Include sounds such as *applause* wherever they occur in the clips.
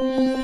嗯。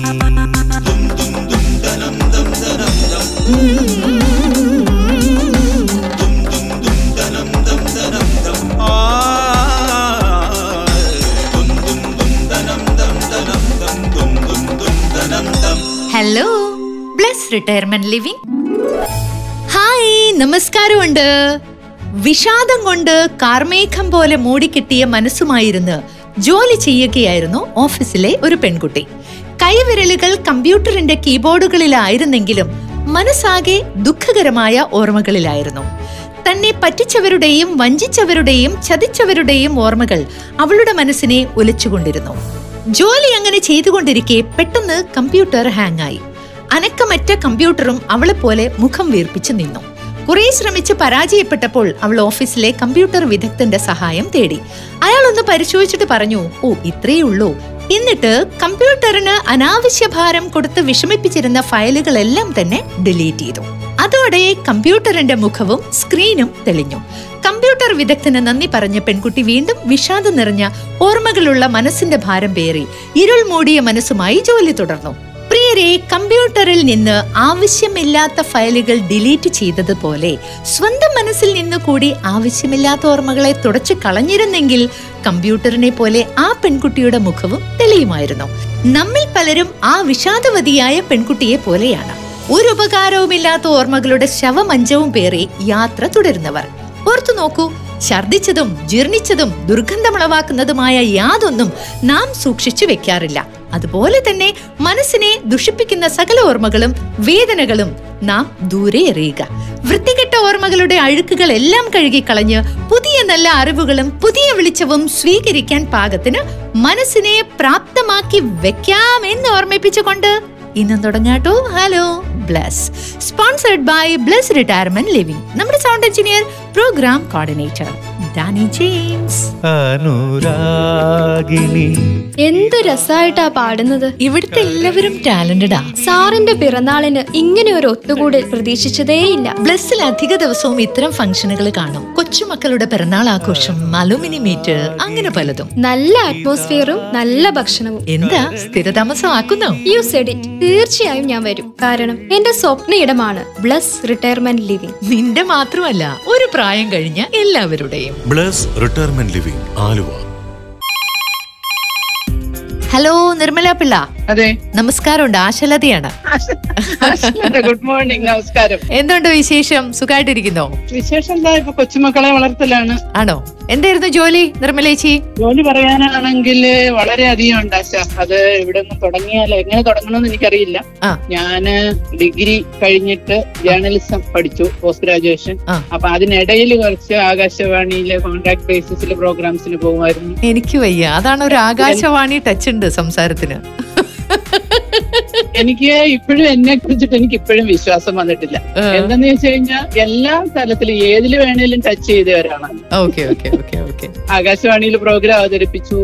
retirement living hi നമസ്കാരമുണ്ട്. വിഷാദം കൊണ്ട് കാർമേഘം പോലെ മൂടിക്കിട്ടിയ മനസ്സുമായിരുന്ന് ജോലി ചെയ്യുകയായിരുന്നു ഓഫീസിലെ ഒരു പെൺകുട്ടി. കൈവിരലുകൾ കമ്പ്യൂട്ടറിന്റെ കീബോർഡുകളിലായിരുന്നെങ്കിലും മനസ്സാകെ ദുഃഖകരമായ ഓർമ്മകളിലായിരുന്നു. തന്നെ പറ്റിച്ചവരുടെയും വഞ്ചിച്ചവരുടെയും ചതിച്ചവരുടെയും ഓർമ്മകൾ അവളുടെ മനസ്സിനെ ഒലിച്ചുകൊണ്ടിരുന്നു. ജോലി അങ്ങനെ ചെയ്തുകൊണ്ടിരിക്കെ പെട്ടെന്ന് കമ്പ്യൂട്ടർ ഹാങ്ങായി. അനക്കമറ്റ കമ്പ്യൂട്ടറും അവളെ പോലെ മുഖം വീർപ്പിച്ചു നിന്നു. കുറെ ശ്രമിച്ച് പരാജയപ്പെട്ടപ്പോൾ അവൾ ഓഫീസിലെ കമ്പ്യൂട്ടർ വിദഗ്ധന്റെ സഹായം തേടി. അയാൾ ഒന്ന് പരിശോധിച്ചിട്ട് പറഞ്ഞു ഓ ഇത്രയേ ഉള്ളൂ. എന്നിട്ട് കമ്പ്യൂട്ടറിന് അനാവശ്യ ഭാരം കൊടുത്ത് വിഷമിപ്പിച്ചിരുന്ന ഫയലുകളെല്ലാം തന്നെ ഡിലീറ്റ് ചെയ്തു. അതോടെ കമ്പ്യൂട്ടറിന്റെ മുഖവും സ്ക്രീനും തെളിഞ്ഞു. കമ്പ്യൂട്ടർ വിദഗ്ധന് നന്ദി പറഞ്ഞ പെൺകുട്ടി വീണ്ടും വിഷാദം നിറഞ്ഞ ഓർമ്മകളുള്ള മനസ്സിന്റെ ഭാരം പേറി. ഇരുൾ മൂടിയ മനസ്സുമായി ജോലി തുടർന്നു. പ്രിയരെ കമ്പ്യൂട്ടറിൽ നിന്ന് ആവശ്യമില്ലാത്ത ഫയലുകൾ ഡിലീറ്റ് ചെയ്തതുപോലെ സ്വന്തം മനസ്സിൽ നിന്ന് കൂടി ആവശ്യമില്ലാത്ത ഓർമ്മകളെ തുടച്ചു കളഞ്ഞിരുന്നെങ്കിൽ കമ്പ്യൂട്ടറിനെ പോലെ ആ പെൺകുട്ടിയുടെ മുഖവും തെളിയുമായിരുന്നു. നമ്മിൽ പലരും ആ വിഷാദവതിയായ പെൺകുട്ടിയെ പോലെയാണ്. ഒരു ഉപകാരവുമില്ലാത്ത ഓർമ്മകളുടെ ശവമഞ്ചവും പേറി യാത്ര തുടരുന്നവർ. ഓർത്തു നോക്കൂ ഛർദിച്ചതും ജീർണിച്ചതും ദുർഗന്ധമുളവാക്കുന്നതുമായ യാതൊന്നും നാം സൂക്ഷിച്ചു വെക്കാറില്ല. അതുപോലെ തന്നെ മനസ്സിനെ ദുഷിപ്പിക്കുന്ന സകല ഓർമ്മകളും വേദനകളും നാം ദൂരെ എറിയുക. വൃത്തികെട്ട ഓർമ്മകളുടെ അഴുക്കുകൾ എല്ലാം കഴുകിക്കളഞ്ഞ് പുതിയ നല്ല അറിവുകളും പുതിയ വെളിച്ചവും സ്വീകരിക്കാൻ പാകത്തിന് മനസ്സിനെ പ്രാപ്തമാക്കി വെക്കാം എന്ന് ഓർമ്മിപ്പിച്ചുകൊണ്ട് ഇന്നും തുടങ്ങാട്ടോ. Hello Bless sponsored by Bless retirement living നമ്മുടെ sound engineer programme coordinator Danny James Anuragini. എന്ത് രസായിട്ടാ പാടുന്നത്. ഇവിടുത്തെ എല്ലാവരും ടാലന്റഡാ സാറിന്റെ പിറന്നാളിന് ഇങ്ങനെ ഒരു ഒത്തുകൂടൽ പ്രതീക്ഷിച്ചതേയില്ല. ബ്ലസ്സിൽ അധിക ദിവസവും ഇത്തരം ഫംഗ്ഷനുകൾ കാണും. കൊച്ചുമക്കളുടെ പിറന്നാൾ ആഘോഷം അലുമിനി മീറ്റ് അങ്ങനെ പലതും. നല്ല അറ്റ്മോസ്ഫിയറും നല്ല ഭക്ഷണവും. എന്താ? സ്ഥിരതാമസമാക്കുന്നോ? യു സെഡ് ഇറ്റ് തീർച്ചയായും ഞാൻ വരും. കാരണം എന്റെ സ്വപ്ന ഇടമാണ് ബ്ലസ് റിട്ടയർമെന്റ് ലിവിംഗ് നിന്റെ മാത്രമല്ല ഒരു പ്രായം കഴിഞ്ഞ എല്ലാവരുടെയും. Bless retirement living Aluva. Hello Nirmala Pillai അതെ. നമസ്കാരമുണ്ട്. ആശലതയാണ്. ഗുഡ് മോർണിംഗ് നമസ്കാരം. എന്തുണ്ട് വിശേഷം? സുഖമായിട്ടിരിക്കുന്നോ വിശേഷം എന്താ ഇപ്പൊ കൊച്ചുമക്കളെ വളർത്തലാണ്. ആണോ? എന്തായിരുന്നു ജോലി നിർമ്മലേച്ചി ജോലി പറയാനാണെങ്കിൽ വളരെ അധികം ഉണ്ട് ആശ. അത് ഇവിടെ നിന്ന് തുടങ്ങിയാൽ എങ്ങനെ തുടങ്ങണമെന്ന് എനിക്കറിയില്ല. ഞാൻ ഡിഗ്രി കഴിഞ്ഞിട്ട് ജേർണലിസം പഠിച്ചു പോസ്റ്റ് ഗ്രാജുവേഷൻ. അപ്പൊ അതിനിടയിൽ കുറച്ച് ആകാശവാണിയിലെ കോൺട്രാക്ട് ബേസിസിലെ പ്രോഗ്രാംസിന് പോകുമായിരുന്നു. എനിക്ക് വയ്യ. അതാണ് ഒരു ആകാശവാണി ടച്ച് ഉണ്ട് സംസാരത്തിന്. എനിക്ക് ഇപ്പോഴും എന്നെ കുറിച്ചിട്ട് എനിക്ക് ഇപ്പോഴും വിശ്വാസം വന്നിട്ടില്ല. എന്താന്ന് വെച്ച് കഴിഞ്ഞാൽ എല്ലാ തലത്തിലും ഏതിൽ വേണേലും ടച്ച് ചെയ്തവരാണ്. ഓക്കെ ഓക്കെ ഓക്കെ ഓക്കെ ആകാശവാണിയിൽ പ്രോഗ്രാം അവതരിപ്പിച്ചു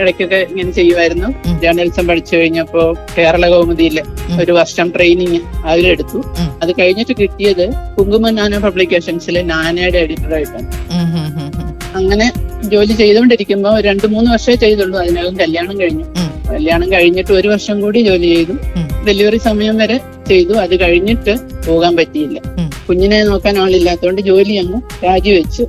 ഇടയ്ക്കൊക്കെ ഇങ്ങനെ ചെയ്യുമായിരുന്നു. ജേർണലിസം പഠിച്ചു കഴിഞ്ഞപ്പോ കേരള കൗമുദിയിലെ ഒരു വർഷം ട്രെയിനിങ് അതിലെടുത്തു. അത് കഴിഞ്ഞിട്ട് കിട്ടിയത് കുങ്കുമ നാന പബ്ലിക്കേഷൻസിലെ നാനയുടെ എഡിറ്ററായിട്ടാണ് അങ്ങനെ ജോലി ചെയ്തുകൊണ്ടിരിക്കുമ്പോ രണ്ടു മൂന്ന് വർഷമേ ചെയ്തുള്ളൂ. അതിനകം കല്യാണം കഴിഞ്ഞു. കല്യാണം കഴിഞ്ഞിട്ട് ഒരു വർഷം കൂടി ജോലി ചെയ്തു. ഡെലിവറി സമയം വരെ ചെയ്തു. അത് കഴിഞ്ഞിട്ട് പോകാൻ പറ്റിയില്ല. കുഞ്ഞിനെ നോക്കാൻ ആളില്ലാത്തതുകൊണ്ട് ജോലി അങ്ങ് രാജിവെച്ചു.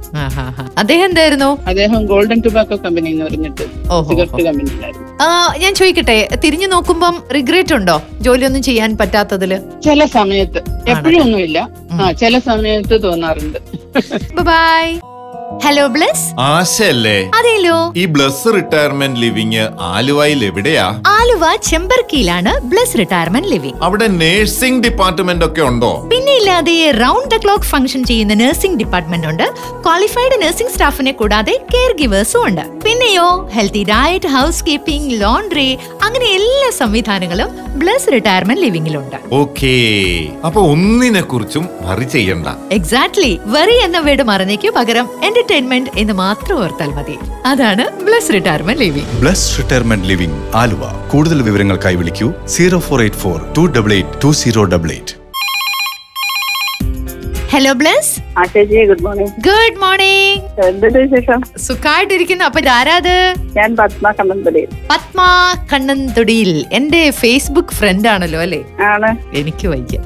അദ്ദേഹം എന്തായിരുന്നു? അദ്ദേഹം ഗോൾഡൻ ടുബാക്കോ കമ്പനി എന്ന് പറഞ്ഞിട്ട് സിഗരറ്റ് കമ്പനിയിലായിരുന്നു ആ, ഞാൻ ചോദിക്കട്ടെ തിരിഞ്ഞു നോക്കുമ്പം റിഗ്രറ്റ് ഉണ്ടോ ജോലി ഒന്നും ചെയ്യാൻ പറ്റാത്തതിൽ? ചില സമയത്ത്. എപ്പോഴും ഒന്നുമില്ല. ആ ചില സമയത്ത് തോന്നാറുണ്ട്. ബൈ ഹലോ ബ്ലസ് ആശല്ലേ അതെല്ലോ ഈ ബ്ലസ് റിട്ടയർമെന്റ് ലിവിങ് ആലുവയിൽ എവിടെയാ? ആലുവ ചെമ്പർക്കിയിലാണ് ബ്ലസ് റിട്ടയർമെന്റ് ലിവിംഗ് അവിടെ നേഴ്സിംഗ് ഡിപ്പാർട്ട്മെന്റ് ഒക്കെ ഉണ്ടോ? പിന്നെ ഇല്ലാതെ റൗണ്ട് ദ ക്ലോക്ക് ഫംഗ്ഷൻ ചെയ്യുന്ന നഴ്സിംഗ് ഡിപ്പാർട്ട്മെന്റ് ഉണ്ട്. ക്വാളിഫൈഡ് നഴ്സിംഗ് സ്റ്റാഫിനെ കൂടാതെ കെയർ ഗിവേഴ്സും ഉണ്ട്. പിന്നെയോ healthy diet housekeeping laundry അങ്ങനെ എല്ലാ സംവിധാനങ്ങളും ബ്ലസ് റിട്ടയർമെന്റ് ലിവിംഗിലുണ്ട് ഓക്കേ. അപ്പൊ ഒന്നിനെ കുറിച്ചും വറി ചെയ്യണ്ട. എക്സാക്ട്ലി വെറി എന്ന വീട് മറന്നേക്ക് പകരം. എന്റർടൈൻമെന്റ് എന്ന് മാത്രം ഓർത്താൽ മതി. അതാണ് Bless retirement living Bless retirement living Aluva. കൂടുതൽ വിവരങ്ങൾക്കായി വിളിക്കൂ zero four eight four two double eight two zero double eight. Hello Bless ah good morning good morning എന്തുണ്ട് വിശേഷം? സുഖമായിട്ടിരിക്കുന്നു അപ്പൊ ഇതാരാത്? ഞാൻ പത്മ കണ്ണന്തടി പത്മ കണ്ണൻതൊടിയിൽ. എന്റെ ഫേസ്ബുക്ക് ഫ്രണ്ട് ആണല്ലോ അല്ലേ? ആണ്. എനിക്ക് വയ്യ.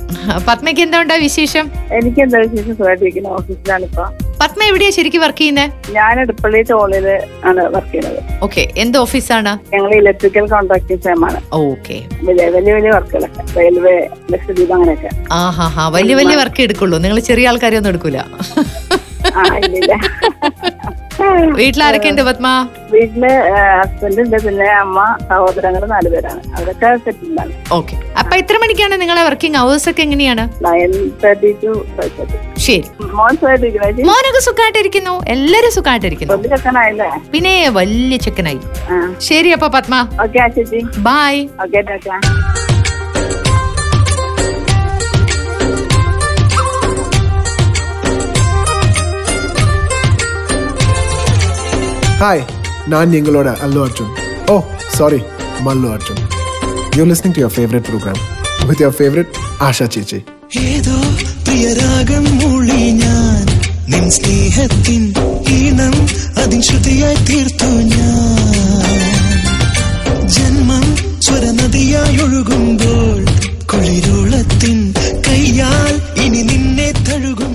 പത്മയ്ക്ക് എന്താ ഉണ്ടാ വിശേഷം? എനിക്ക് എന്താ വിശേഷം? സുഖമായിട്ടിരിക്കുന്നു ഓഫീസിലാണ് ഇപ്പൊ പത്മ എവിടെയാ ശരിക്കും വർക്ക് ചെയ്യുന്നത് ഞാൻ എടുപ്പള്ളി ടോളിൽ ആണ് വർക്ക് ചെയ്യുന്നത്. ഓക്കെ എന്ത് ഓഫീസാണ്? ഞങ്ങൾ ഇലക്ട്രിക്കൽ കോൺട്രാക്ടിംഗ് ഫേമാണ് ഓക്കെ വലിയ വലിയ വലിയ വർക്കുകളൊക്കെ റെയിൽവേ ലക്ഷദ്വീപ് അങ്ങനെയൊക്കെ. ആ ഹാ. ഹാ വലിയ വലിയ വർക്ക് എടുക്കുള്ളൂ. നിങ്ങൾ ചെറിയ ആൾക്കാരെ ഒന്നും എടുക്കൂല. വീട്ടിലാരൊക്കെ ഉണ്ട് പത്മ? വീട്ടിൽ ഹസ്ബൻഡ് ഉണ്ട് പിന്നെ അമ്മ സഹോദരങ്ങൾ നാലുപേരാണ് അവരൊക്കെ സെറ്റിൽഡാണ് ഓക്കെ. അപ്പൊ എത്ര മണിക്കാണ് നിങ്ങളെ വർക്കിംഗ് അവേഴ്സ് ഒക്കെ എങ്ങനെയാണ്? ശരി. മോനൊക്കെ സുഖമായിട്ടിരിക്കുന്നു എല്ലാരും സുഖമായിട്ടിരിക്കുന്നു പിന്നെ വലിയ ചെക്കനായി. ശരി അപ്പൊ Padma. Bye okay. Tata Hi, நான் எங்களோட அல்லு Arjun oh sorry Mallu Arjun you listening to your favourite programme with your favourite Asha ചേച്ചി ഏതോ പ്രിയരാഗം മൂളി ഞാൻ നിൻ സ്നേഹത്തിൻ ഈണം അതിൻ ശ്രുതിയായി തീർത്തു ഞാൻ ജന്മം സ്വരനദിയായി ഒഴുകുമ്പോൾ കുളിരുളത്തിൻ കയ്യാൽ ഇനി നിന്നെ തഴുകും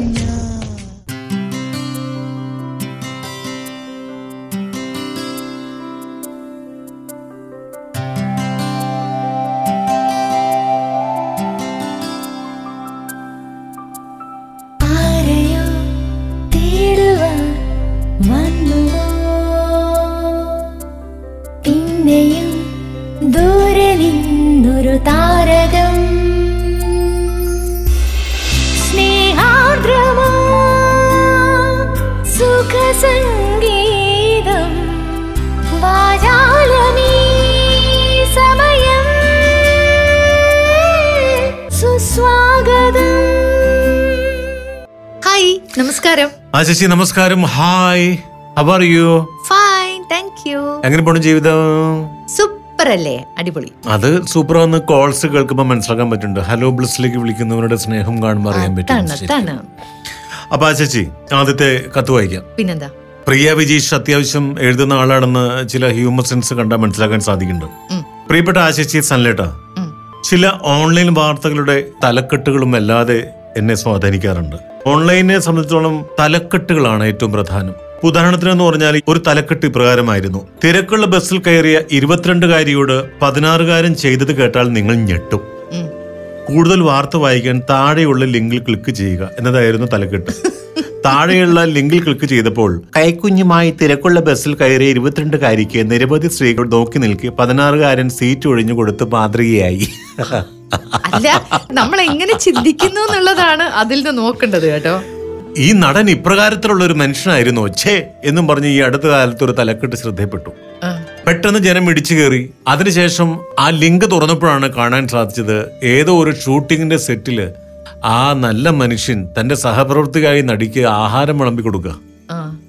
ആ ചേച്ചി നമസ്കാരം. Hi how are you fine thank you എങ്ങനെ പോണു ജീവിതം? സൂപ്പർ അല്ലേ അടിപൊളി. അത് സൂപ്പർ ആണ് കോൾസ് കേൾക്കുമ്പോൾ മനസ്സിലാക്കാൻ പറ്റുന്നുണ്ട്. ഹലോ ബ്ലസ്സിലേക്ക് വിളിക്കുന്നവരുടെ സ്നേഹം കാണുമ്പോൾ അറിയാൻ പറ്റുന്നു പറ്റും അപ്പൊ ആ ചേച്ചി ആദ്യത്തെ കത്ത് വായിക്കാം. പിന്നെന്താ? പ്രിയ വിജീഷ് അത്യാവശ്യം എഴുതുന്ന ആളാണെന്ന് ചില ഹ്യൂമർ സെൻസ് കണ്ടാൽ മനസ്സിലാക്കാൻ സാധിക്കുന്നുണ്ട്. പ്രിയപ്പെട്ട ആശിച്ചി സൺലേട്ടാ. ചില ഓൺലൈൻ വാർത്തകളുടെ തലക്കെട്ടുകളും അല്ലാതെ എന്നെ സ്വാധീനിക്കാറുണ്ട്. ഓൺലൈനെ സംബന്ധിച്ചോളം തലക്കെട്ടുകളാണ് ഏറ്റവും പ്രധാനം. ഉദാഹരണത്തിന് എന്ന് പറഞ്ഞാൽ ഒരു തലക്കെട്ട് ഇപ്രകാരമായിരുന്നു. തിരക്കുള്ള ബസ്സിൽ കയറിയ ഇരുപത്തിരണ്ടുകാരിയോട് പതിനാറുകാരൻ ചെയ്തത് കേട്ടാൽ നിങ്ങൾ ഞെട്ടും. കൂടുതൽ വാർത്ത വായിക്കാൻ താഴെയുള്ള ലിങ്കിൽ ക്ലിക്ക് ചെയ്യുക. എന്നതായിരുന്നു തലക്കെട്ട്. താഴെയുള്ള ലിങ്കിൽ ക്ലിക്ക് ചെയ്തപ്പോൾ കൈക്കുഞ്ഞുമായി തിരക്കുള്ള ബസ്സിൽ കയറിയ ഇരുപത്തിരണ്ടുകാരിക്ക് നിരവധി സ്ത്രീകൾ നോക്കി നിൽക്കി പതിനാറുകാരൻ സീറ്റ് ഒഴിഞ്ഞു കൊടുത്ത് മാതൃകയായി. അല്ല നമ്മൾ എങ്ങനെ ചിന്തിക്കുന്നു എന്നുള്ളതാണ് അതിൽ നിന്ന് നോക്കേണ്ടത് കേട്ടോ. ഈ നടൻ ഇപ്രകാരത്തിലുള്ള ഒരു മനുഷ്യനായിരുന്നു. ഛേ എന്നും പറഞ്ഞ് ഈ അടുത്ത കാലത്ത് ഒരു തലക്കെട്ട് ശ്രദ്ധയപ്പെട്ടു. പെട്ടെന്ന് ജനം ഇടിച്ചു കയറി. അതിനുശേഷം ആ ലിങ്ക് തുറന്നപ്പോഴാണ് കാണാൻ സാധിച്ചത് ഏതോ ഒരു ഷൂട്ടിങ്ങിന്റെ സെറ്റിൽ ആ നല്ല മനുഷ്യൻ തന്റെ സഹപ്രവർത്തകയായി നടിക്ക് ആഹാരം വിളമ്പി കൊടുക്കുക.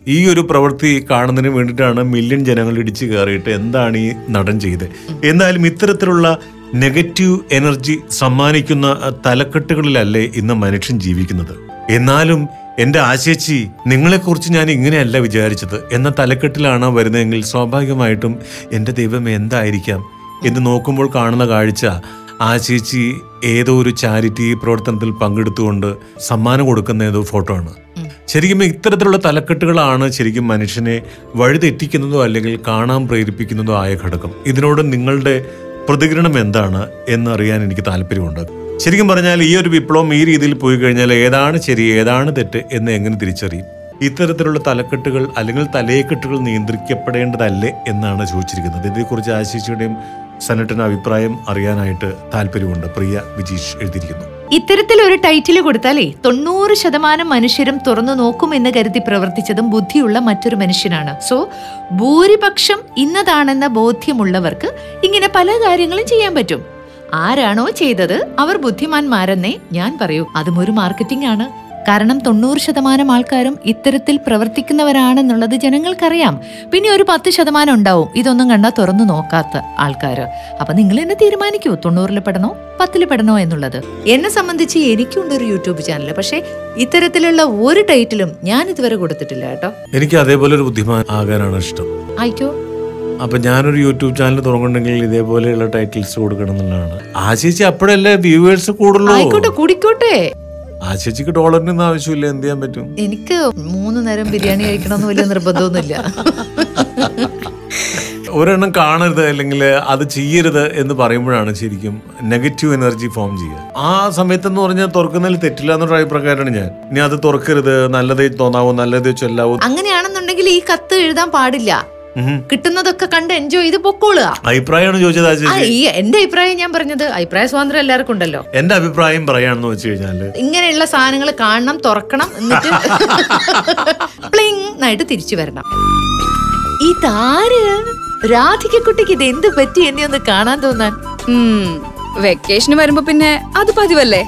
ഈ ഒരു പ്രവൃത്തി കാണുന്നതിന് വേണ്ടിയിട്ടാണ് മില്യൺ ജനങ്ങൾ ഇടിച്ചു കയറിയിട്ട് എന്താണ് ഈ നടൻ ചെയ്തത്. എന്നാലും ഇത്തരത്തിലുള്ള നെഗറ്റീവ് എനർജി സമ്മാനിക്കുന്ന തലക്കെട്ടുകളിലല്ലേ ഇന്ന് മനുഷ്യൻ ജീവിക്കുന്നത്? എന്നാലും എന്റെ ആശേച്ചി നിങ്ങളെക്കുറിച്ച് ഞാൻ ഇങ്ങനെയല്ല വിചാരിച്ചത്. എന്ന തലക്കെട്ടിലാണ് വരുന്നതെങ്കിൽ സ്വാഭാവികമായിട്ടും എന്റെ ദൈവം എന്തായിരിക്കാം? എന്ന് നോക്കുമ്പോൾ കാണുന്ന കാഴ്ച ആ ചേച്ചി ഏതോ ഒരു ചാരിറ്റി പ്രവർത്തനത്തിൽ പങ്കെടുത്തുകൊണ്ട് സമ്മാനം കൊടുക്കുന്ന ഏതോ ഫോട്ടോ ആണ്. ശരിക്കും ഇത്തരത്തിലുള്ള തലക്കെട്ടുകളാണ് ശരിക്കും മനുഷ്യനെ വഴിതെറ്റിക്കുന്നതോ അല്ലെങ്കിൽ കാണാൻ പ്രേരിപ്പിക്കുന്നതോ ആയ ഘടകം. ഇതിനോട് നിങ്ങളുടെ പ്രതികരണം എന്താണ് എന്നറിയാൻ എനിക്ക് താല്പര്യമുണ്ട്. ശരിക്കും പറഞ്ഞാൽ ഈ ഒരു വിപ്ലവം ഈ രീതിയിൽ പോയി കഴിഞ്ഞാൽ ഏതാണ് ശരി ഏതാണ് തെറ്റ് എന്ന് എങ്ങനെ തിരിച്ചറിയും? ഇത്തരത്തിലുള്ള തലക്കെട്ടുകൾ അല്ലെങ്കിൽ തലയെക്കെട്ടുകൾ നിയന്ത്രിക്കപ്പെടേണ്ടതല്ലേ എന്നാണ് ചോദിച്ചിരിക്കുന്നത്. ഇതേക്കുറിച്ച് ആശിച്ചയുടെയും സെനറ്റിന് അഭിപ്രായം അറിയാനായിട്ട് താല്പര്യമുണ്ട്. പ്രിയ വിജീഷ് എഴുതിയിരിക്കുന്നു. ഇത്തരത്തിൽ ഒരു ടൈറ്റിൽ കൊടുത്താലേ തൊണ്ണൂറ് ശതമാനം മനുഷ്യരും തുറന്നു നോക്കുമെന്ന് കരുതി പ്രവർത്തിച്ചതും ബുദ്ധിയുള്ള മറ്റൊരു മനുഷ്യനാണ്. സോ ഭൂരിപക്ഷം ഇന്നതാണെന്ന ബോധ്യമുള്ളവർക്ക് ഇങ്ങനെ പല കാര്യങ്ങളും ചെയ്യാൻ പറ്റും. ആരാണോ ചെയ്തത് അവർ ബുദ്ധിമാന്മാരെന്നേ ഞാൻ പറയൂ. അതും ഒരു മാർക്കറ്റിംഗ് ആണ്. കാരണം തൊണ്ണൂറ് ശതമാനം ആൾക്കാരും ഇത്തരത്തിൽ പ്രവർത്തിക്കുന്നവരാണെന്നുള്ളത് ജനങ്ങൾക്കറിയാം. പിന്നെ ഒരു പത്ത് ശതമാനം ഉണ്ടാവും. ഇതൊന്നും കണ്ടാൽ തുറന്നു നോക്കാത്ത ആൾക്കാർ അപ്പൊ നിങ്ങൾ എന്നെ തീരുമാനിക്കൂ. തൊണ്ണൂറിൽ പെടണോ? പത്തിൽ പെടണോ എന്നുള്ളത്. എന്നെ സംബന്ധിച്ച് എനിക്കുണ്ട് ഒരു യൂട്യൂബ് ചാനൽ പക്ഷേ ഇത്തരത്തിലുള്ള ഒരു ടൈറ്റിലും ഞാൻ ഇതുവരെ കൊടുത്തിട്ടില്ല കേട്ടോ. എനിക്ക് അതേപോലെ ഒരു ബുദ്ധിമാൻ ആകാനാണ് ഇഷ്ടം. ആയിക്കോ. അപ്പൊ ഞാനൊരു യൂട്യൂബ് ചാനൽ തുടങ്ങുന്നുണ്ടെങ്കിൽ ഇതേപോലെയുള്ള ടൈറ്റിൽസ് കൊടുക്കണം എന്നുള്ളതാണ്. ആ ചേച്ചി അപ്പോഴല്ലേ വ്യൂവേഴ്സ് കൂടുതലോ ആയിക്കോട്ടെ കൂടിക്കോട്ടെ. ആ ചേച്ചിക്ക് ഡോളറിനൊന്നും ആവശ്യമില്ല എന്ത് ചെയ്യാൻ പറ്റും? എനിക്ക് മൂന്ന് നേരം ബിരിയാണി കഴിക്കണമെന്ന് വലിയ നിർബന്ധമൊന്നുമില്ല. ഒരെണ്ണം കാണരുത് അല്ലെങ്കിൽ അത് ചെയ്യരുത് എന്ന് പറയുമ്പോഴാണ് ശരിക്കും നെഗറ്റീവ് എനർജി ഫോം ചെയ്യുക. ആ സമയത്ത് എന്ന് പറഞ്ഞാൽ തുറക്കുന്നതിൽ തെറ്റില്ല എന്നൊരു അഭിപ്രായമാണ് ഞാൻ. ഇനി അത് തുറക്കരുത് നല്ലതേ തോന്നാവൂ നല്ലതേ ചൊല്ലാവൂ. അങ്ങനെയാണെന്നുണ്ടെങ്കിൽ ഈ കത്ത് എഴുതാൻ പാടില്ല. കിട്ടുന്നതൊക്കെ കണ്ട് എൻജോയ് ചെയ്ത് പൊക്കോളുക. അഭിപ്രായമാണ് ചോദിച്ചത് ഈ എന്റെ അഭിപ്രായം ഞാൻ പറഞ്ഞത് അഭിപ്രായ സ്വാതന്ത്ര്യം എല്ലാവർക്കും ഉണ്ടല്ലോ. എന്റെ അഭിപ്രായം പറയാണെന്ന് വെച്ച് കഴിഞ്ഞാൽ ഇങ്ങനെയുള്ള സാധനങ്ങൾ കാണണം തുറക്കണം എന്നിട്ട് *laughs* പ്ലിങ് ആയിട്ട് തിരിച്ചു വരണം. ഈ താര് രാധികക്കുട്ടിക്ക് ഇത് എന്ത് പറ്റി എന്നെ ഒന്ന് കാണാൻ തോന്നാൻ? വെക്കേഷന് വരുമ്പോ പിന്നെ അത് പതിവല്ലേ?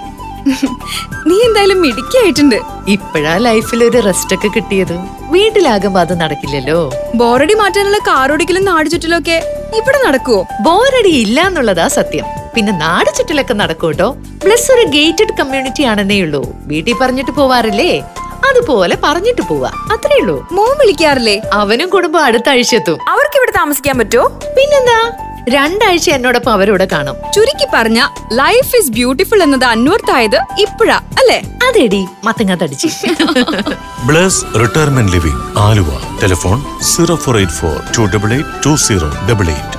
നീ എന്തായാലും മിടുക്കിയായിട്ടുണ്ട്. ഇപ്പഴാ ലൈഫിൽ ഒരു റെസ്റ്റ് ഒക്കെ കിട്ടിയത്. വീട്ടിലാകുമ്പോ അത് നടക്കില്ലല്ലോ. ബോറടി മാറ്റാനുള്ള കാറോടിക്കലും നാട് ചുറ്റലും ഒക്കെ ഇവിടെ നടക്കുവോ? ബോറടി ഇല്ല എന്നുള്ളതാ സത്യം. പിന്നെ നാട് ചുറ്റിലൊക്കെ നടക്കും കേട്ടോ പ്ലസ് ഒരു ഗേറ്റഡ് കമ്മ്യൂണിറ്റി ആണെന്നേ ഉള്ളൂ. വീട്ടിൽ പറഞ്ഞിട്ട് പോവാറില്ലേ? അതുപോലെ പറഞ്ഞിട്ട് പോവാ. അത്രേ ഉള്ളൂ. മോൻ വിളിക്കാറില്ലേ? അവനും കുടുംബം അടുത്ത ആഴ്ച എത്തും. അവർക്ക് ഇവിടെ താമസിക്കാൻ പറ്റുമോ പിന്നെന്താ? രണ്ടാഴ്ച എന്നോടൊപ്പം അവരോട് കാണും. ചുരുക്കി പറഞ്ഞ ലൈഫ് ഇസ് ബ്യൂട്ടിഫുൾ എന്നത് അന്വർത്ഥായത് ഇപ്പഴാ അല്ലേ? അതെടി മത്തങ്ങ തടിച്ച്. Bless retirement living Aluva. Telephone zero four eight four two double eight two zero double eight.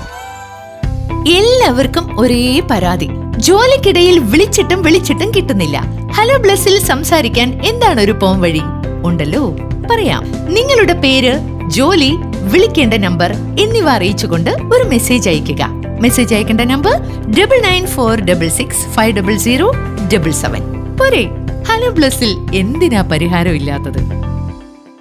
എല്ലാവർക്കും ഒരേ പരാതി. ജോലിക്കിടയിൽ വിളിച്ചിട്ടും വിളിച്ചിട്ടും കിട്ടുന്നില്ല. ഹലോ ബ്ലസ്സിൽ സംസാരിക്കാൻ എന്താണ് ഒരു പോം വഴി ഉണ്ടല്ലോ പറയാം. നിങ്ങളുടെ പേര് ജോലി വിളിക്കേണ്ട നമ്പർ എന്നിവ അറിയിച്ചുകൊണ്ട് ഒരു മെസ്സേജ് അയക്കുക മെസ്സേജ് അയക്കേണ്ട number double nine four double six five double zero double seven പോരെ? ഹലോ ബ്ലസ്സിൽ എന്തിനാ പരിഹാരം ഇല്ലാത്തത്?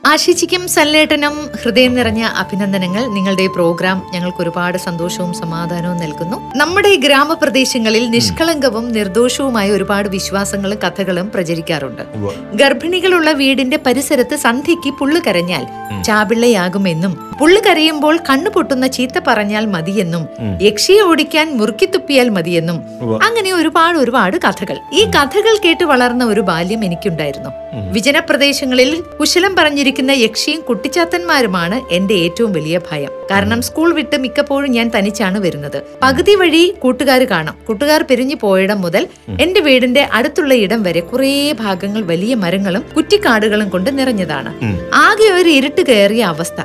ആശിച്ചിക്കും സല്ലേട്ടനും ഹൃദയം നിറഞ്ഞ അഭിനന്ദനങ്ങൾ. നിങ്ങളുടെ ഈ പ്രോഗ്രാം ഞങ്ങൾക്ക് ഒരുപാട് സന്തോഷവും സമാധാനവും നൽകുന്നു. നമ്മുടെ ഈ ഗ്രാമപ്രദേശങ്ങളിൽ നിഷ്കളങ്കവും നിർദോഷവുമായ ഒരുപാട് വിശ്വാസങ്ങളും കഥകളും പ്രചരിക്കാറുണ്ട്. ഗർഭിണികളുള്ള വീടിന്റെ പരിസരത്ത് സന്ധ്യയ്ക്ക് പുള്ളു കരഞ്ഞാൽ ചാപിള്ളയാകുമെന്നും പുള്ളു കരയുമ്പോൾ കണ്ണു പൊട്ടുന്ന ചീത്ത പറഞ്ഞാൽ മതിയെന്നും യക്ഷിയെ ഓടിക്കാൻ മുറുക്കിത്തുപ്പിയാൽ മതിയെന്നും അങ്ങനെ ഒരുപാട് ഒരുപാട് കഥകൾ. ഈ കഥകൾ കേട്ട് വളർന്ന ഒരു ബാല്യം എനിക്കുണ്ടായിരുന്നു. വിജനപ്രദേശങ്ങളിൽ കുശലം പറഞ്ഞിരിക്കുന്ന യക്ഷിയും കുട്ടിച്ചാത്തന്മാരുമാണ് എന്റെ ഏറ്റവും വലിയ ഭയം. കാരണം സ്കൂൾ വിട്ട് മിക്കപ്പോഴും ഞാൻ തനിച്ചാണ് വരുന്നത്. പകുതി വഴി കൂട്ടുകാർ കാണാം. കൂട്ടുകാർ പിരിഞ്ഞു പോയിടം മുതൽ എന്റെ വീടിന്റെ അടുത്തുള്ള ഇടം വരെ കുറേ ഭാഗങ്ങൾ വലിയ മരങ്ങളും കുറ്റിക്കാടുകളും കൊണ്ട് നിറഞ്ഞതാണ്. ആകെ ഒരു ഇരുട്ട് കയറിയ അവസ്ഥ.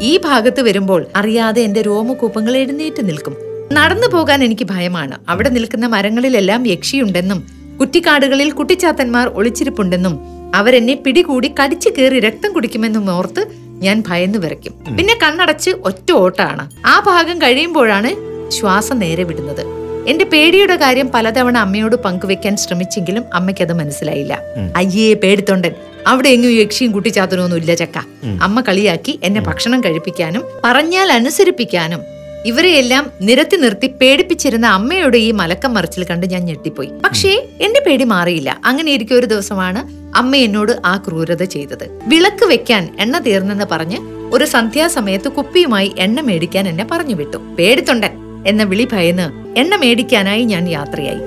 ഈ ഭാഗത്ത് വരുമ്പോൾ അറിയാതെ എന്റെ രോമകൂപ്പങ്ങൾ എഴുന്നേറ്റ് നിൽക്കും. നടന്നു പോകാൻ എനിക്ക് ഭയമാണ്. അവിടെ നിൽക്കുന്ന മരങ്ങളിലെല്ലാം യക്ഷിയുണ്ടെന്നും കുറ്റിക്കാടുകളിൽ കുട്ടിച്ചാത്തന്മാർ ഒളിച്ചിരിപ്പുണ്ടെന്നും അവരെന്നെ പിടികൂടി കടിച്ചു കയറി രക്തം കുടിക്കുമെന്നും ഓർത്ത് ഞാൻ ഭയന്നു വിറയ്ക്കും. പിന്നെ കണ്ണടച്ച് ഒറ്റ ഓട്ടാണ്. ആ ഭാഗം കഴിയുമ്പോഴാണ് ശ്വാസം നേരെ വിടുന്നത്. എന്റെ പേടിയുടെ കാര്യം പലതവണ അമ്മയോട് പങ്കുവെക്കാൻ ശ്രമിച്ചെങ്കിലും അമ്മയ്ക്ക് അത് മനസ്സിലായില്ല അയ്യേ പേടിത്തൊണ്ടൻ. അവിടെ എങ്ങും യക്ഷിയും കുട്ടിച്ചാത്തനൊന്നും ഇല്ല ചക്ക അമ്മ കളിയാക്കി എന്നെ ഭക്ഷണം കഴിപ്പിക്കാനും പറഞ്ഞാൽ അനുസരിപ്പിക്കാനും ഇവരെയെല്ലാം നിരത്തി നിർത്തി പേടിപ്പിച്ചിരുന്ന അമ്മയുടെ ഈ മലക്കം മറിച്ചിൽ കണ്ട് ഞാൻ ഞെട്ടിപ്പോയി. പക്ഷേ എന്റെ പേടി മാറിയില്ല. അങ്ങനെ ഇരിക്കും ഒരു ദിവസമാണ് അമ്മ എന്നോട് ആ ക്രൂരത ചെയ്തത്. വിളക്ക് വെക്കാൻ എണ്ണ തീർന്നെന്ന് പറഞ്ഞ് ഒരു സന്ധ്യാസമയത്ത് കുപ്പിയുമായി എണ്ണ മേടിക്കാൻ എന്നെ പറഞ്ഞു വിട്ടു. പേടിത്തൊണ്ടൻ. എന്ന വിളി ഭയന്ന് എണ്ണ മേടിക്കാനായി ഞാൻ യാത്രയായി.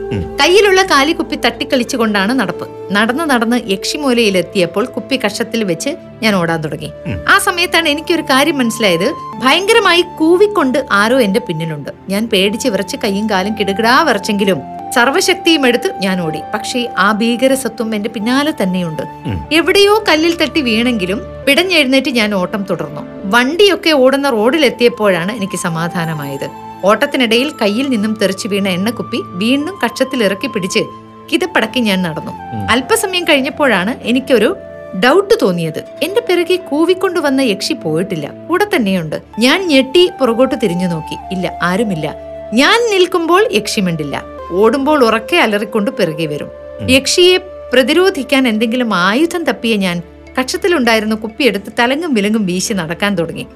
കയ്യിലുള്ള കാലിക്കുപ്പി തട്ടിക്കളിച്ചുകൊണ്ടാണ് നടപ്പ്. നടന്ന് നടന്ന് യക്ഷിമൂലയിലെത്തിയപ്പോൾ കുപ്പി കഷത്തിൽ വെച്ച് ഞാൻ ഓടാൻ തുടങ്ങി. ആ സമയത്താണ് എനിക്കൊരു കാര്യം മനസ്സിലായത്. ഭയങ്കരമായി കൂവിക്കൊണ്ട് ആരോ എന്റെ പിന്നിലുണ്ട്. ഞാൻ പേടിച്ച് വിറച്ച് കൈയും കാലും കിടുകിടാ വിറച്ചെങ്കിലും സർവശക്തിയും എടുത്ത് ഞാൻ ഓടി. പക്ഷേ ആ ഭീകരസത്വം എന്റെ പിന്നാലെ തന്നെയുണ്ട്. എവിടെയോ കല്ലിൽ തട്ടി വീണെങ്കിലും പിടഞ്ഞെഴുന്നേറ്റ് ഞാൻ ഓട്ടം തുടർന്നു. വണ്ടിയൊക്കെ ഓടുന്ന റോഡിലെത്തിയപ്പോഴാണ് എനിക്ക് സമാധാനമായത്. ഓട്ടത്തിനിടയിൽ കയ്യിൽ നിന്നും തെറിച്ചു വീണ എണ്ണക്കുപ്പി വീണ്ടും കക്ഷത്തിൽ ഇറക്കി പിടിച്ച് കിതപ്പടക്കി ഞാൻ നടന്നു. അല്പസമയം കഴിഞ്ഞപ്പോഴാണ് എനിക്കൊരു ഡൗട്ട് തോന്നിയത്. എന്റെ പിറകെ കൂവിക്കൊണ്ടുവന്ന യക്ഷി പോയിട്ടില്ല. കൂടെ തന്നെയുണ്ട്. ഞാൻ ഞെട്ടി പുറകോട്ട് തിരിഞ്ഞു നോക്കി. ഇല്ല ആരുമില്ല. ഞാൻ നിൽക്കുമ്പോൾ യക്ഷി മിണ്ടില്ല. ഓടുമ്പോൾ ഉറക്കെ അലറിക്കൊണ്ട് പിറകെ വരും. യക്ഷിയെ പ്രതിരോധിക്കാൻ എന്തെങ്കിലും ആയുധം തപ്പിയ ഞാൻ കക്ഷത്തിലുണ്ടായിരുന്ന കുപ്പിയെടുത്ത് തലങ്ങും വിലങ്ങും വീശി നടക്കാൻ തുടങ്ങി.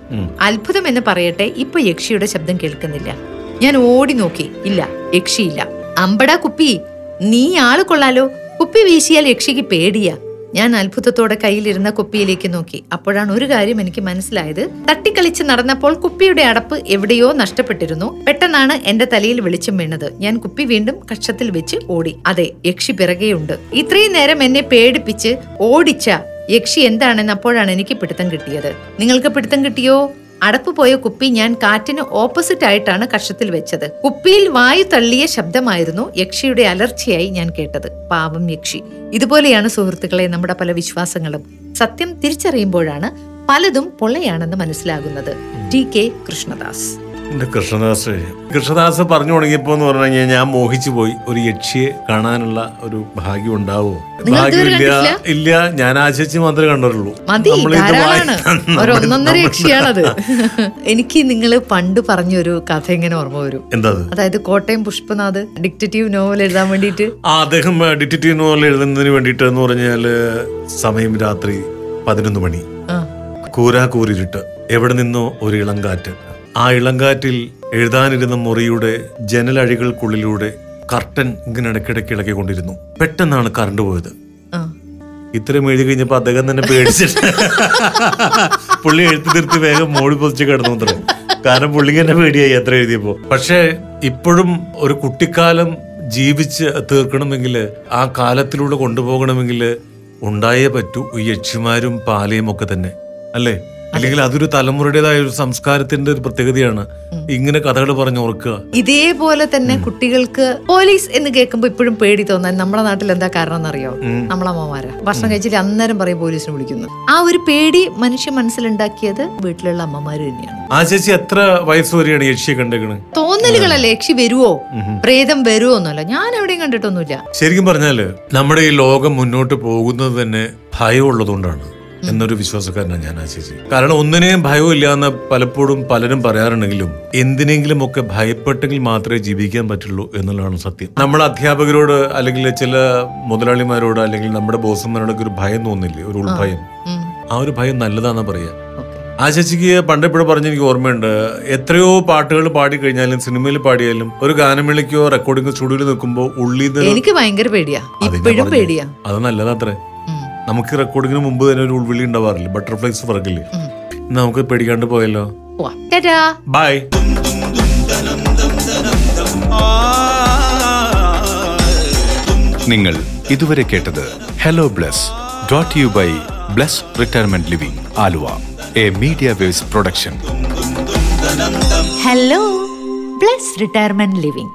അത്ഭുതം എന്ന് പറയട്ടെ ഇപ്പൊ യക്ഷിയുടെ ശബ്ദം കേൾക്കുന്നില്ല. ഞാൻ ഓടി നോക്കി. ഇല്ല യക്ഷിയില്ല. അമ്പടാ കുപ്പി. നീ ആൾ കൊള്ളാലോ. കുപ്പി വീശിയാൽ യക്ഷിക്ക് പേടിയാ. ഞാൻ അത്ഭുതത്തോടെ കയ്യിലിരുന്ന കുപ്പിയിലേക്ക് നോക്കി. അപ്പോഴാണ് ഒരു കാര്യം എനിക്ക് മനസ്സിലായത്. തട്ടിക്കളിച്ച് നടന്നപ്പോൾ കുപ്പിയുടെ അടപ്പ് എവിടെയോ നഷ്ടപ്പെട്ടിരുന്നു. പെട്ടെന്നാണ് എന്റെ തലയിൽ വെളിച്ചം വീണത്. ഞാൻ കുപ്പി വീണ്ടും കക്ഷത്തിൽ വെച്ച് ഓടി. അതെ യക്ഷി പിറകെയുണ്ട്. ഇത്രയും നേരം എന്നെ പേടിപ്പിച്ച് ഓടിച്ച യക്ഷി എന്താണെന്ന് അപ്പോഴാണ് എനിക്ക് പിടുത്തം കിട്ടിയത്. നിങ്ങൾക്ക് പിടുത്തം കിട്ടിയോ? അടപ്പ് പോയ കുപ്പി ഞാൻ കാറ്റിന് ഓപ്പോസിറ്റ് ആയിട്ടാണ് കഷത്തിൽ വെച്ചത്. കുപ്പിയിൽ വായു തള്ളിയ ശബ്ദമായിരുന്നു യക്ഷിയുടെ അലർച്ചയായി ഞാൻ കേട്ടത്. പാവം യക്ഷി. ഇതുപോലെയാണ് സുഹൃത്തുക്കളെ നമ്മുടെ പല വിശ്വാസങ്ങളും. സത്യം തിരിച്ചറിയുമ്പോഴാണ് പലതും പൊള്ളയാണെന്ന് മനസ്സിലാകുന്നത്. T K Krishnadas. എന്റെ കൃഷ്ണദാസ് കൃഷ്ണദാസ് പറഞ്ഞു തുടങ്ങിയപ്പോ എന്ന് പറഞ്ഞു കഴിഞ്ഞാൽ ഞാൻ മോഹിച്ചു പോയി. ഒരു യക്ഷിയെ കാണാനുള്ള ഒരു ഭാഗ്യം ഉണ്ടാവോ? ഭാഗ്യം ഇല്ല ഭാഗ്യമില്ല ഇല്ല. ഞാൻ ആശിച്ച് മാത്രമേ കണ്ടിട്ടുള്ളൂ എനിക്ക് നിങ്ങൾ പണ്ട് പറഞ്ഞൊരു കഥ ഇങ്ങനെ ഓർമ്മ വരും. എന്താ അതായത് കോട്ടയം പുഷ്പനാഥ് ഡിക്റ്റേറ്റീവ് നോവൽ എഴുതാൻ വേണ്ടിയിട്ട്. അദ്ദേഹം ഡിക്റ്റേറ്റീവ് നോവൽ എഴുതുന്നതിന് വേണ്ടിയിട്ട് എന്ന് പറഞ്ഞാൽ സമയം രാത്രി പതിനൊന്ന് മണി. കൂരാ കൂരിരുട്ട്. എവിടെ നിന്നോ ഒരു ഇളങ്കാറ്റ് ആ ഇളങ്കാറ്റിൽ എഴുതാനിരുന്ന മുറിയുടെ ജനലഴികൾക്കുള്ളിലൂടെ കർട്ടൻ ഇങ്ങനെ ഇടയ്ക്കിടയ്ക്ക് ഇളകിക്കൊണ്ടിരുന്നു. പെട്ടെന്നാണ് കറണ്ട് പോയത്. ഇത്രയും എഴുതി കഴിഞ്ഞപ്പോ അദ്ദേഹം തന്നെ പേടിച്ചിട്ട് പുള്ളി എഴുത്തി നിർത്തി വേഗം മോടി പൊതിച്ച് കിടന്നു അത്രേ. കാരണം പുള്ളിക്ക് തന്നെ പേടിയായി എത്ര എഴുതിയപ്പോ. പക്ഷേ ഇപ്പോഴും ഒരു കുട്ടിക്കാലം ജീവിച്ച് തീർക്കണമെങ്കിൽ ആ കാലത്തിലൂടെ കൊണ്ടുപോകണമെങ്കിൽ ഉണ്ടായേ പറ്റൂ. ഈ യക്ഷിമാരും പാലയും ഒക്കെ തന്നെ. അല്ലേ? അല്ലെങ്കിൽ അതൊരു തലമുറയുടേതായ ഒരു സംസ്കാരത്തിന്റെ ഒരു പ്രത്യേകതയാണ്. ഇങ്ങനെ കഥകൾ പറഞ്ഞു ഓർക്കുക. ഇതേപോലെ തന്നെ കുട്ടികൾക്ക് പോലീസ് എന്ന് കേൾക്കുമ്പോൾ ഇപ്പോഴും പേടി തോന്നാൻ നമ്മുടെ നാട്ടിൽ എന്താ കാരണം എന്നറിയോ? നമ്മളമ്മമാരാ ഭക്ഷണം കഴിച്ചിട്ട് അന്നേരം പറയും പോലീസിനെ വിളിക്കുന്നു. ആ ഒരു പേടി മനുഷ്യ മനസ്സിലുണ്ടാക്കിയത് വീട്ടിലുള്ള അമ്മമാര് തന്നെയാണ്. ആ ചേച്ചി എത്ര വയസ്സ് വരെയാണ് യക്ഷിയെ കണ്ടേക്കണത് തോന്നലുകളല്ലേ യക്ഷി വരുവോ? പ്രേതം വരുവോ എന്നല്ല. ഞാൻ എവിടെയും കണ്ടിട്ടൊന്നുമില്ല. ശരിക്കും പറഞ്ഞാൽ നമ്മുടെ ഈ ലോകം മുന്നോട്ട് പോകുന്നത് തന്നെ ഭയമുള്ളതുകൊണ്ടാണ്. എന്നൊരു വിശ്വാസക്കാരനാണ് ഞാൻ ആ ചേച്ചി കാരണം ഒന്നിനെയും ഭയമില്ല എന്ന് പലപ്പോഴും പലരും പറയാറുണ്ടെങ്കിലും എന്തിനെങ്കിലും ഒക്കെ ഭയപ്പെട്ടെങ്കിൽ മാത്രമേ ജീവിക്കാൻ പറ്റുള്ളൂ എന്നുള്ളതാണ് സത്യം. നമ്മൾ അധ്യാപകരോട് അല്ലെങ്കിൽ ചില മുതലാളിമാരോട് അല്ലെങ്കിൽ നമ്മുടെ ബോസന്മാരോടൊക്കെ ഒരു ഭയം തോന്നില്ലേ? ഒരു ഉൾഭയം. ആ ഒരു ഭയം നല്ലതാണെന്ന് പറയാ. ആ ചേച്ചിക്ക് പണ്ടെപ്പോഴും പറഞ്ഞ എനിക്ക് ഓർമ്മയുണ്ട്. എത്രയോ പാട്ടുകൾ പാടി കഴിഞ്ഞാലും സിനിമയിൽ പാടിയാലും ഒരു ഗാനമേളയ്ക്കോ റെക്കോർഡിംഗ് സ്റ്റുഡിയോയിൽ നിൽക്കുമ്പോൾ ഉള്ളിൽ എനിക്ക് ഭയങ്കര പേടിയാ. ഇപ്പോഴും പേടിയാ. അത് നല്ലതാത്രേ. നമുക്ക് റെക്കോർഡിങ്ങിന് മുമ്പ് തന്നെ ഒരു ഉൾവിളി ഉണ്ടാവാറില്ല? ബട്ടർഫ്ലൈസ് പറക്കില്ലേ? നമുക്ക് പേടിക്കാണ്ട് പോയല്ലോ. ബൈ നിങ്ങൾ ഇതുവരെ കേട്ടത് hello Bless dot you by Bless retirement living Aluva. A media waves production hello Bless retirement living